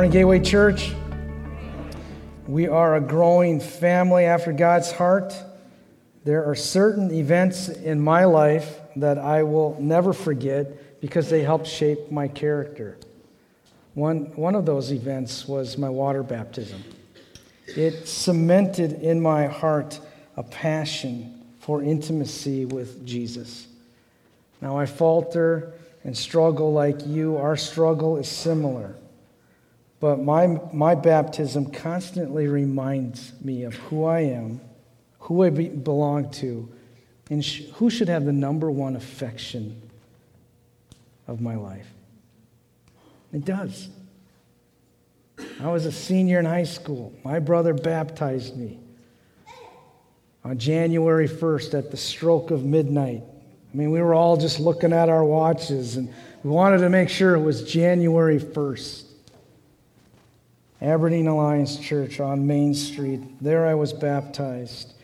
Morning, Gateway Church. We are a growing family after God's heart. There are certain events in my life that I will never forget because they helped shape my character. One, one of those events was my water baptism. It cemented in my heart a passion for intimacy with Jesus. Now I falter and struggle like you. Our struggle is similar. But my, my baptism constantly reminds me of who I am, who I be, belong to, and sh- who should have the number one affection of my life. It does. I was a senior in high school. My brother baptized me on January 1st at the stroke of midnight. I mean, we were all just looking at our watches and we wanted to make sure it was January 1st. Aberdeen Alliance Church on Main Street. There I was baptized.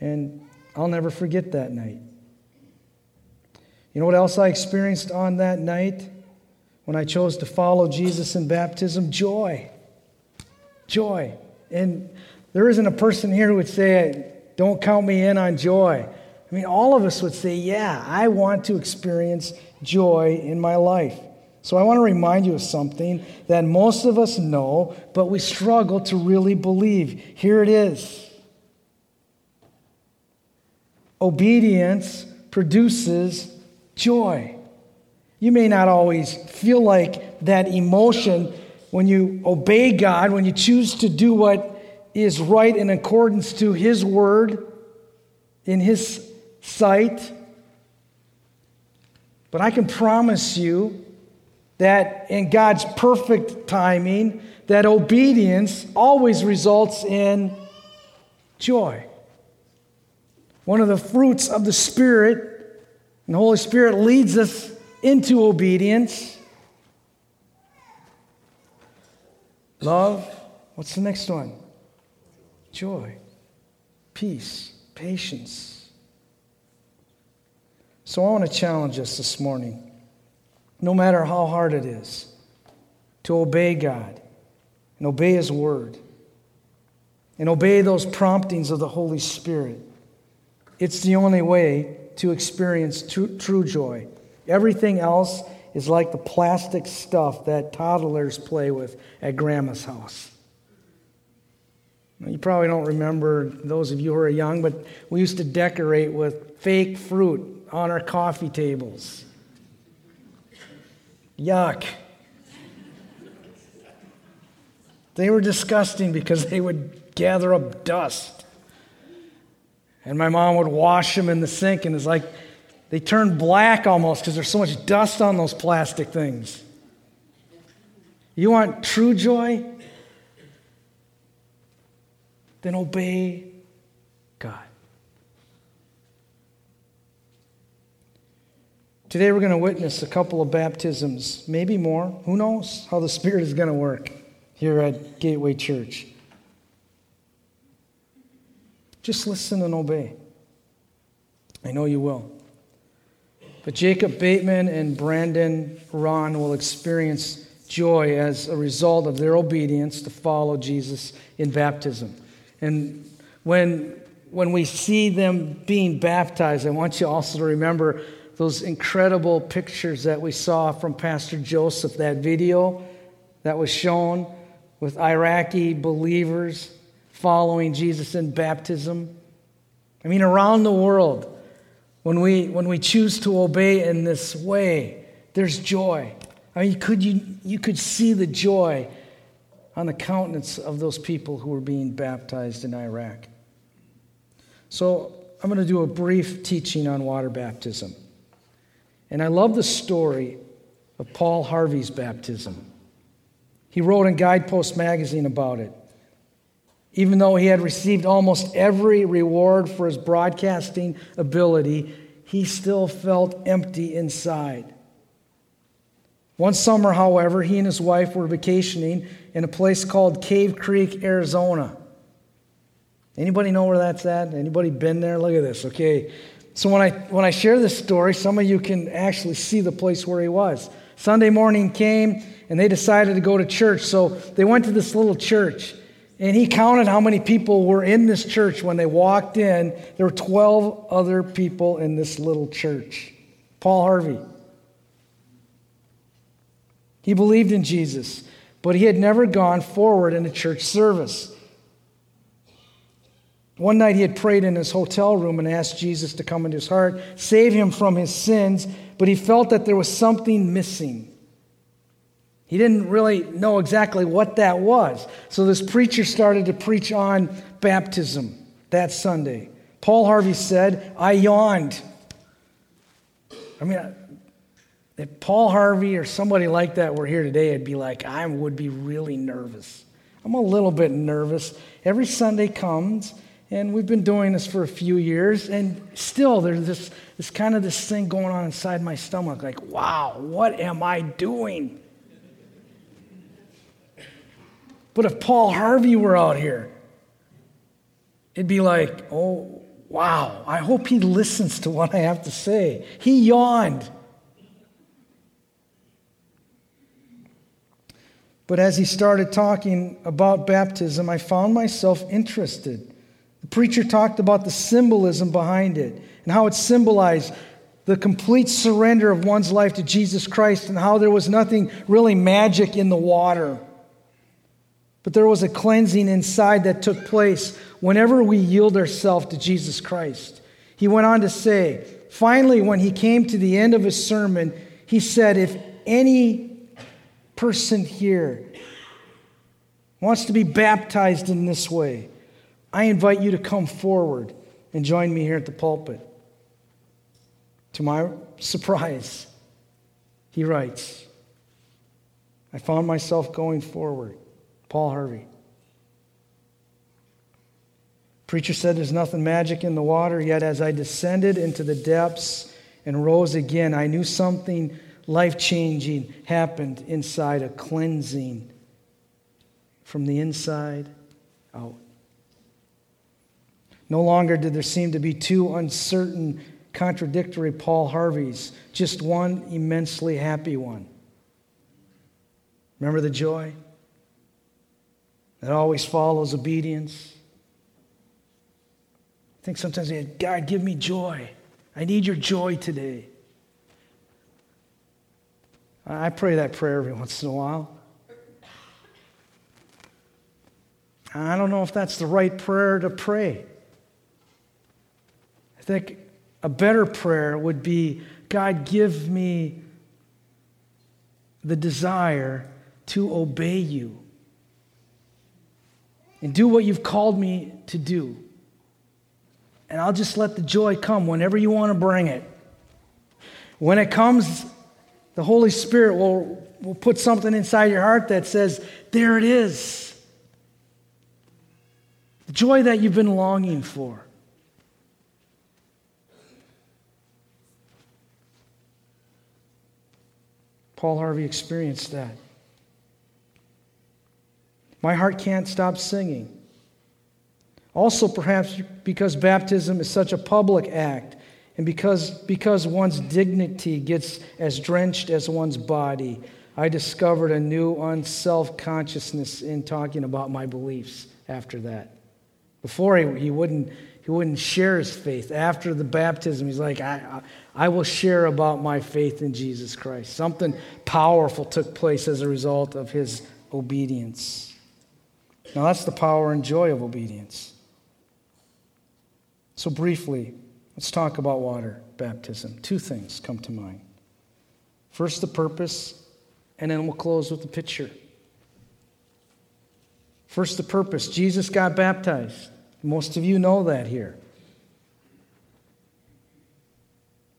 And I'll never forget that night. You know what else I experienced on that night when I chose to follow Jesus in baptism? Joy. Joy. And there isn't a person here who would say, Don't count me in on joy. I mean, all of us would say, Yeah, I want to experience joy in my life. So I want to remind you of something that most of us know, but we struggle to really believe. Here it is Obedience produces joy. You may not always feel like that emotion when you obey God, when you choose to do what is right in accordance to His word, in His sight. But I can promise you that in God's perfect timing, that obedience always results in joy. One of the fruits of the Spirit, and the Holy Spirit leads us into obedience. Love. What's the next one? Joy, peace, patience. So I want to challenge us this morning no matter how hard it is, to obey God and obey His Word and obey those promptings of the Holy Spirit. It's the only way to experience true, true joy. Everything else is like the plastic stuff that toddlers play with at grandma's house. You probably don't remember, those of you who are young, but we used to decorate with fake fruit on our coffee tables. Yuck. They were disgusting because they would gather up dust. And my mom would wash them in the sink, and it's like they turn black almost because there's so much dust on those plastic things. You want true joy? Then obey God. Today we're going to witness a couple of baptisms, maybe more. Who knows how the Spirit is going to work here at Gateway Church? Just listen and obey. I know you will. But Jacob Bateman and Brandon Ron will experience joy as a result of their obedience to follow Jesus in baptism. And when, when we see them being baptized, I want you also to remember those incredible pictures that we saw from Pastor Joseph, that video that was shown with Iraqi believers following Jesus in baptism. I mean, around the world, when we, when we choose to obey in this way, there's joy. I mean, could you, you could see the joy on the countenance of those people who were being baptized in Iraq. So, I'm going to do a brief teaching on water baptism. And I love the story of Paul Harvey's baptism. He wrote in Guidepost magazine about it. Even though he had received almost every reward for his broadcasting ability, he still felt empty inside. One summer, however, he and his wife were vacationing in a place called Cave Creek, Arizona. Anybody know where that's at? Anybody been there? Look at this. Okay. So when I, when I share this story, some of you can actually see the place where he was. Sunday morning came and they decided to go to church. So they went to this little church. And he counted how many people were in this church when they walked in. There were 12 other people in this little church. Paul Harvey. He believed in Jesus, but he had never gone forward in a church service. One night he had prayed in his hotel room and asked Jesus to come into his heart, save him from his sins, but he felt that there was something missing. He didn't really know exactly what that was. So this preacher started to preach on baptism that Sunday. Paul Harvey said, I yawned. I mean, if Paul Harvey or somebody like that were here today, I'd be like, I would be really nervous. I'm a little bit nervous. Every Sunday comes, and we've been doing this for a few years, and still there's this, this kind of this thing going on inside my stomach like, wow, what am I doing? But if Paul Harvey were out here, it'd be like, oh, wow, I hope he listens to what I have to say. He yawned. But as he started talking about baptism, I found myself interested. The preacher talked about the symbolism behind it and how it symbolized the complete surrender of one's life to Jesus Christ and how there was nothing really magic in the water. But there was a cleansing inside that took place whenever we yield ourselves to Jesus Christ. He went on to say, finally, when he came to the end of his sermon, he said, If any person here wants to be baptized in this way, I invite you to come forward and join me here at the pulpit. To my surprise, he writes, I found myself going forward. Paul Harvey. Preacher said there's nothing magic in the water, yet as I descended into the depths and rose again, I knew something life changing happened inside, a cleansing from the inside out. No longer did there seem to be two uncertain, contradictory Paul Harveys, just one immensely happy one. Remember the joy that always follows obedience? I think sometimes, God, give me joy. I need your joy today. I pray that prayer every once in a while. I don't know if that's the right prayer to pray think a better prayer would be God, give me the desire to obey you and do what you've called me to do. And I'll just let the joy come whenever you want to bring it. When it comes, the Holy Spirit will, will put something inside your heart that says, There it is. The joy that you've been longing for. Paul Harvey experienced that. My heart can't stop singing. Also, perhaps because baptism is such a public act, and because, because one's dignity gets as drenched as one's body, I discovered a new unself consciousness in talking about my beliefs after that. Before, he, he, wouldn't, he wouldn't share his faith. After the baptism, he's like, I, I will share about my faith in Jesus Christ. Something powerful took place as a result of his obedience. Now, that's the power and joy of obedience. So, briefly, let's talk about water baptism. Two things come to mind. First, the purpose, and then we'll close with the picture. First, the purpose. Jesus got baptized. Most of you know that here.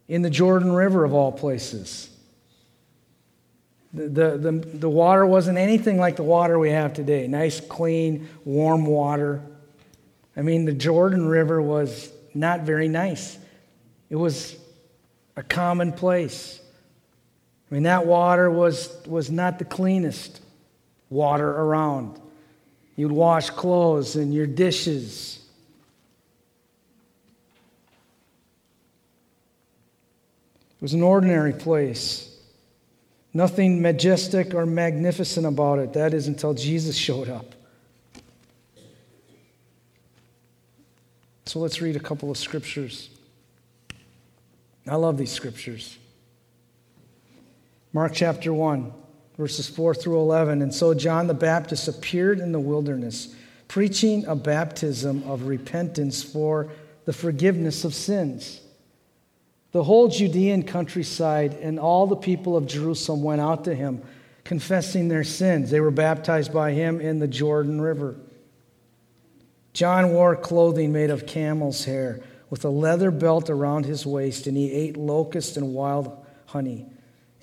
In the Jordan River, of all places. The, the, the, the, water wasn't anything like the water we have today nice, clean, warm water. I mean, the Jordan River was not very nice, it was a common place. I mean, that water was, was not the cleanest water around. You'd wash clothes and your dishes. It was an ordinary place. Nothing majestic or magnificent about it. That is until Jesus showed up. So let's read a couple of scriptures. I love these scriptures. Mark chapter 1, verses 4 through 11. And so John the Baptist appeared in the wilderness, preaching a baptism of repentance for the forgiveness of sins. The whole Judean countryside and all the people of Jerusalem went out to him, confessing their sins. They were baptized by him in the Jordan River. John wore clothing made of camel's hair with a leather belt around his waist, and he ate locusts and wild honey.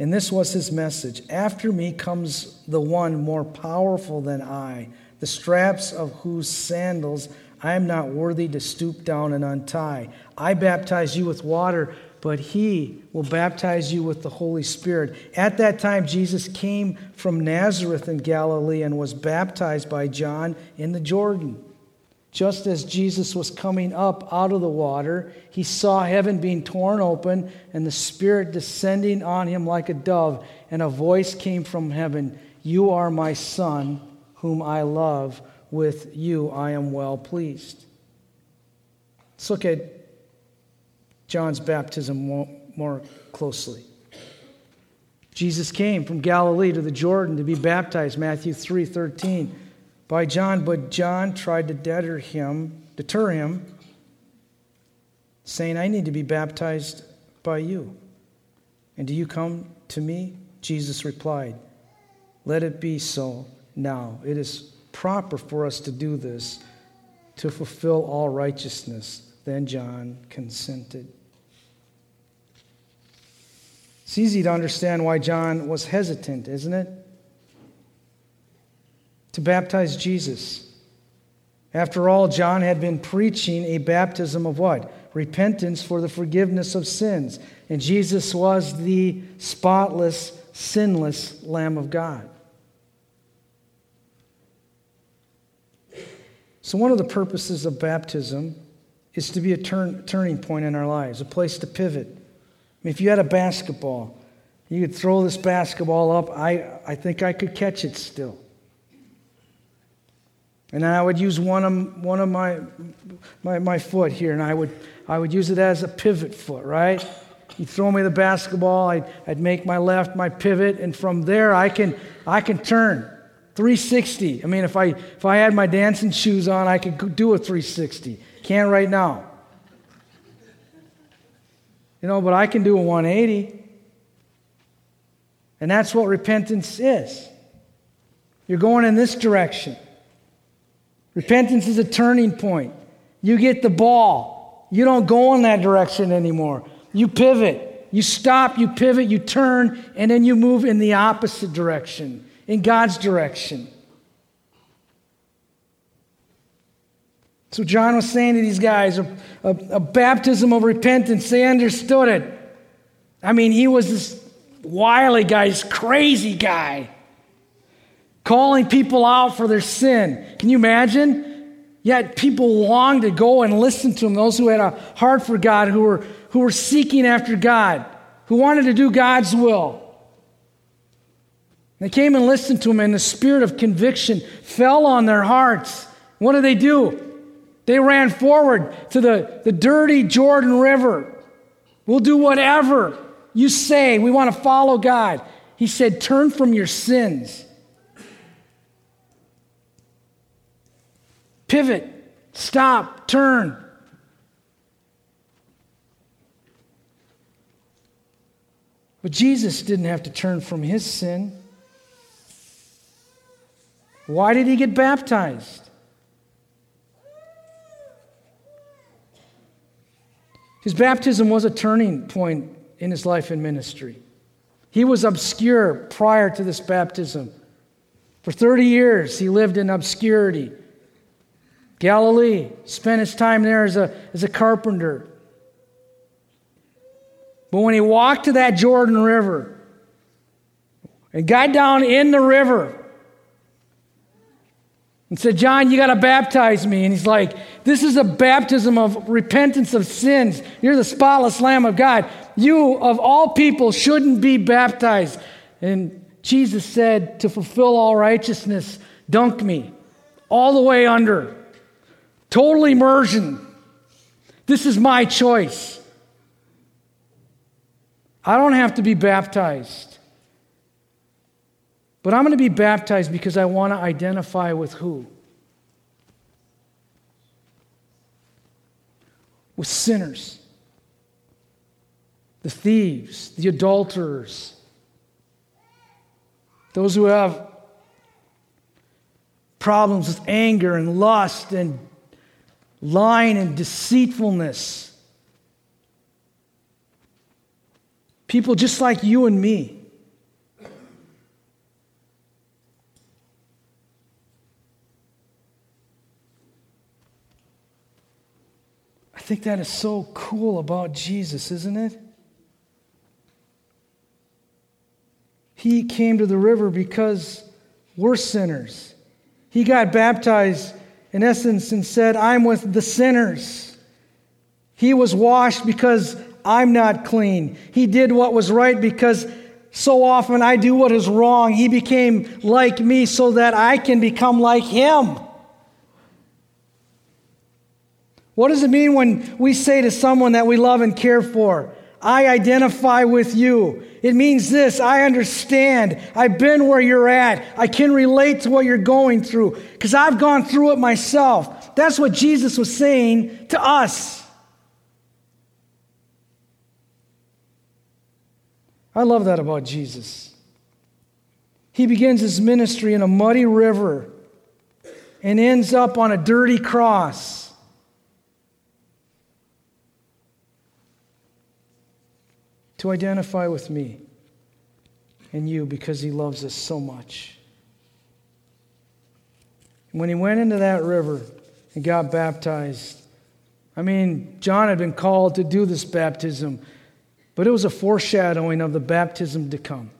And this was his message After me comes the one more powerful than I, the straps of whose sandals I am not worthy to stoop down and untie. I baptize you with water, but he will baptize you with the Holy Spirit. At that time, Jesus came from Nazareth in Galilee and was baptized by John in the Jordan. Just as Jesus was coming up out of the water, he saw heaven being torn open and the Spirit descending on him like a dove, and a voice came from heaven You are my Son, whom I love. With you I am well pleased. Let's look at John's baptism more closely. Jesus came from Galilee to the Jordan to be baptized, Matthew 3 13 by John, but John tried to deter him, deter him, saying, I need to be baptized by you. And do you come to me? Jesus replied, Let it be so now. It is proper for us to do this to fulfill all righteousness. Then John consented. It's easy to understand why John was hesitant, isn't it? to baptize Jesus. After all, John had been preaching a baptism of what? Repentance for the forgiveness of sins. And Jesus was the spotless, sinless Lamb of God. So, one of the purposes of baptism is to be a turn, turning point in our lives, a place to pivot. Mean, if you had a basketball, you could throw this basketball up. I, I think I could catch it still. And then I would use one of, one of my, my, my foot here, and I would, I would use it as a pivot foot, right? You throw me the basketball, I'd, I'd make my left my pivot, and from there I can, I can turn 360. I mean, if I, if I had my dancing shoes on, I could do a 360. Can't right now. You know, but I can do a 180. And that's what repentance is. You're going in this direction. Repentance is a turning point. You get the ball. You don't go in that direction anymore. You pivot. You stop, you pivot, you turn, and then you move in the opposite direction, in God's direction. So John was saying to these guys, a, a, a, baptism of repentance. They understood it. I mean, he was this wily guy, this crazy guy calling people out for their sin. Can you imagine? Yet people longed to go and listen to him, those who had a heart for God, who were, who were seeking after God, who wanted to do God's will. They came and listened to him, and the spirit of conviction fell on their hearts. What did they do? They ran forward to the, the dirty Jordan River. We'll do whatever you say. We want to follow God. He said, Turn from your sins Pivot, stop, turn. But Jesus didn't have to turn from his sin. Why did he get baptized? His baptism was a turning point in his life and ministry. He was obscure prior to this baptism. For 30 years, he lived in obscurity. Galilee, spent his time there as a, as a carpenter. But when he walked to that Jordan River and got down in the river and said, John, you got to baptize me. And he's like, This is a baptism of repentance of sins. You're the spotless Lamb of God. You, of all people, shouldn't be baptized. And Jesus said, To fulfill all righteousness, dunk me all the way under. Total immersion. This is my choice. I don't have to be baptized. But I'm going to be baptized because I want to identify with who? With sinners, the thieves, the adulterers, those who have problems with anger and lust and lying and deceitfulness. People just like you and me. Think that is so cool about Jesus, isn't it? He came to the river because we're sinners. He got baptized, in essence, and said, I'm with the sinners. He was washed because I'm not clean. He did what was right because so often I do what is wrong. He became like me so that I can become like him. What does it mean when we say to someone that we love and care for, I identify with you. It means this I understand. I've been where you're at. I can relate to what you're going through because I've gone through it myself. That's what Jesus was saying to us. I love that about Jesus. He begins his ministry in a muddy river and ends up on a dirty cross. To identify with me and you because he loves us so much. When he went into that river and got baptized, I mean, John had been called to do this baptism, but it was a foreshadowing of the baptism to come.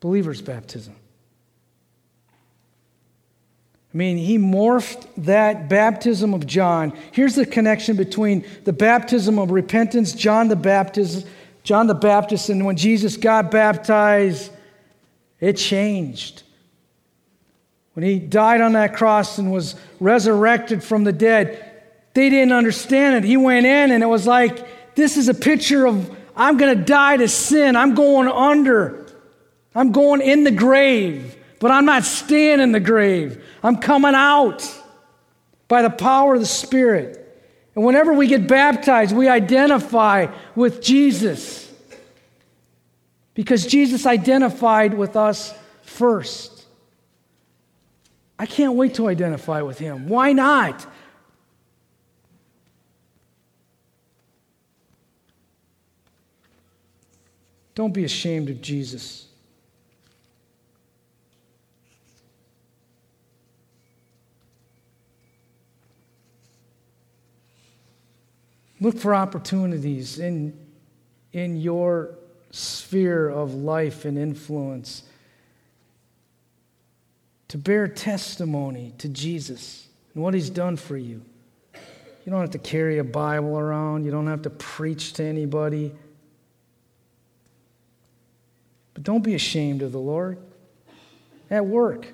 Believer's baptism. I mean, he morphed that baptism of John. Here's the connection between the baptism of repentance, John the Baptist, John the Baptist, and when Jesus got baptized, it changed. When he died on that cross and was resurrected from the dead, they didn't understand it. He went in and it was like, this is a picture of I'm going to die to sin. I'm going under. I'm going in the grave, but I'm not staying in the grave. I'm coming out by the power of the Spirit. And whenever we get baptized, we identify with Jesus because Jesus identified with us first. I can't wait to identify with him. Why not? Don't be ashamed of Jesus. Look for opportunities in, in your sphere of life and influence to bear testimony to Jesus and what he's done for you. You don't have to carry a Bible around, you don't have to preach to anybody. But don't be ashamed of the Lord. At work,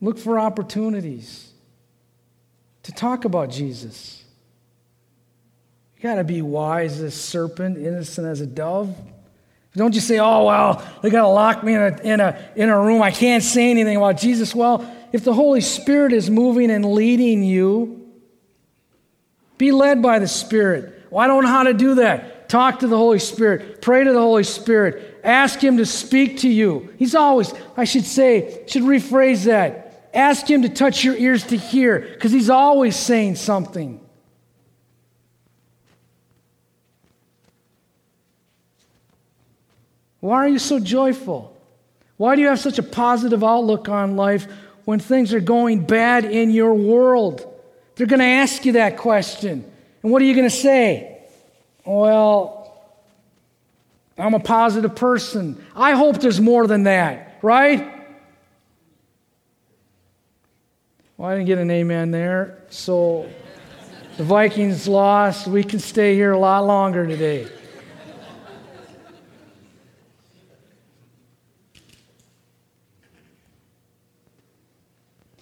look for opportunities to talk about Jesus. You got to be wise as a serpent, innocent as a dove. Don't just say, oh, well, they got to lock me in a, in, a, in a room. I can't say anything about Jesus. Well, if the Holy Spirit is moving and leading you, be led by the Spirit. Well, I don't know how to do that. Talk to the Holy Spirit. Pray to the Holy Spirit. Ask Him to speak to you. He's always, I should say, should rephrase that. Ask Him to touch your ears to hear because He's always saying something. Why are you so joyful? Why do you have such a positive outlook on life when things are going bad in your world? They're going to ask you that question. And what are you going to say? Well, I'm a positive person. I hope there's more than that, right? Well, I didn't get an amen there. So the Vikings lost. We can stay here a lot longer today.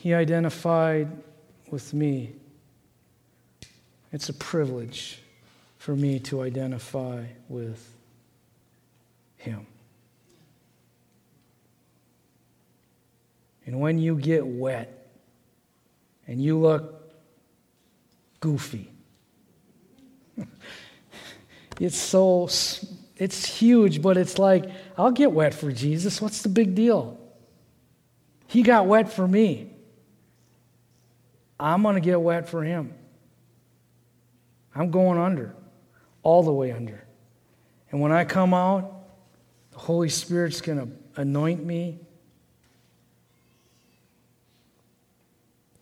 He identified with me. It's a privilege for me to identify with Him. And when you get wet and you look goofy, it's so, it's huge, but it's like, I'll get wet for Jesus. What's the big deal? He got wet for me. I'm going to get wet for him. I'm going under, all the way under. And when I come out, the Holy Spirit's going to anoint me.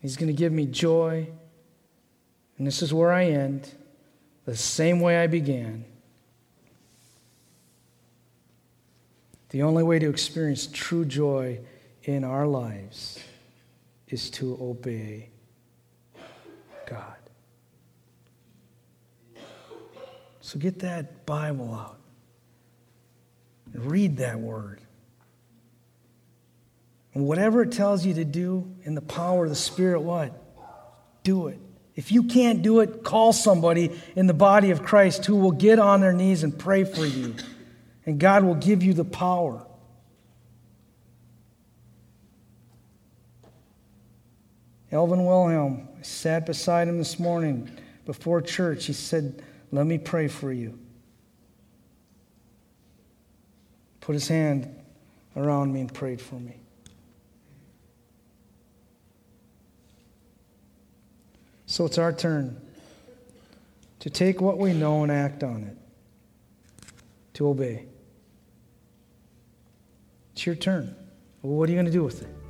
He's going to give me joy. And this is where I end, the same way I began. The only way to experience true joy in our lives is to obey God. So get that Bible out and read that word. And whatever it tells you to do in the power of the Spirit, what? Do it. If you can't do it, call somebody in the body of Christ who will get on their knees and pray for you. And God will give you the power. Elvin Wilhelm, sat beside him this morning before church. He said, Let me pray for you. Put his hand around me and prayed for me. So it's our turn to take what we know and act on it, to obey. It's your turn. Well, what are you going to do with it?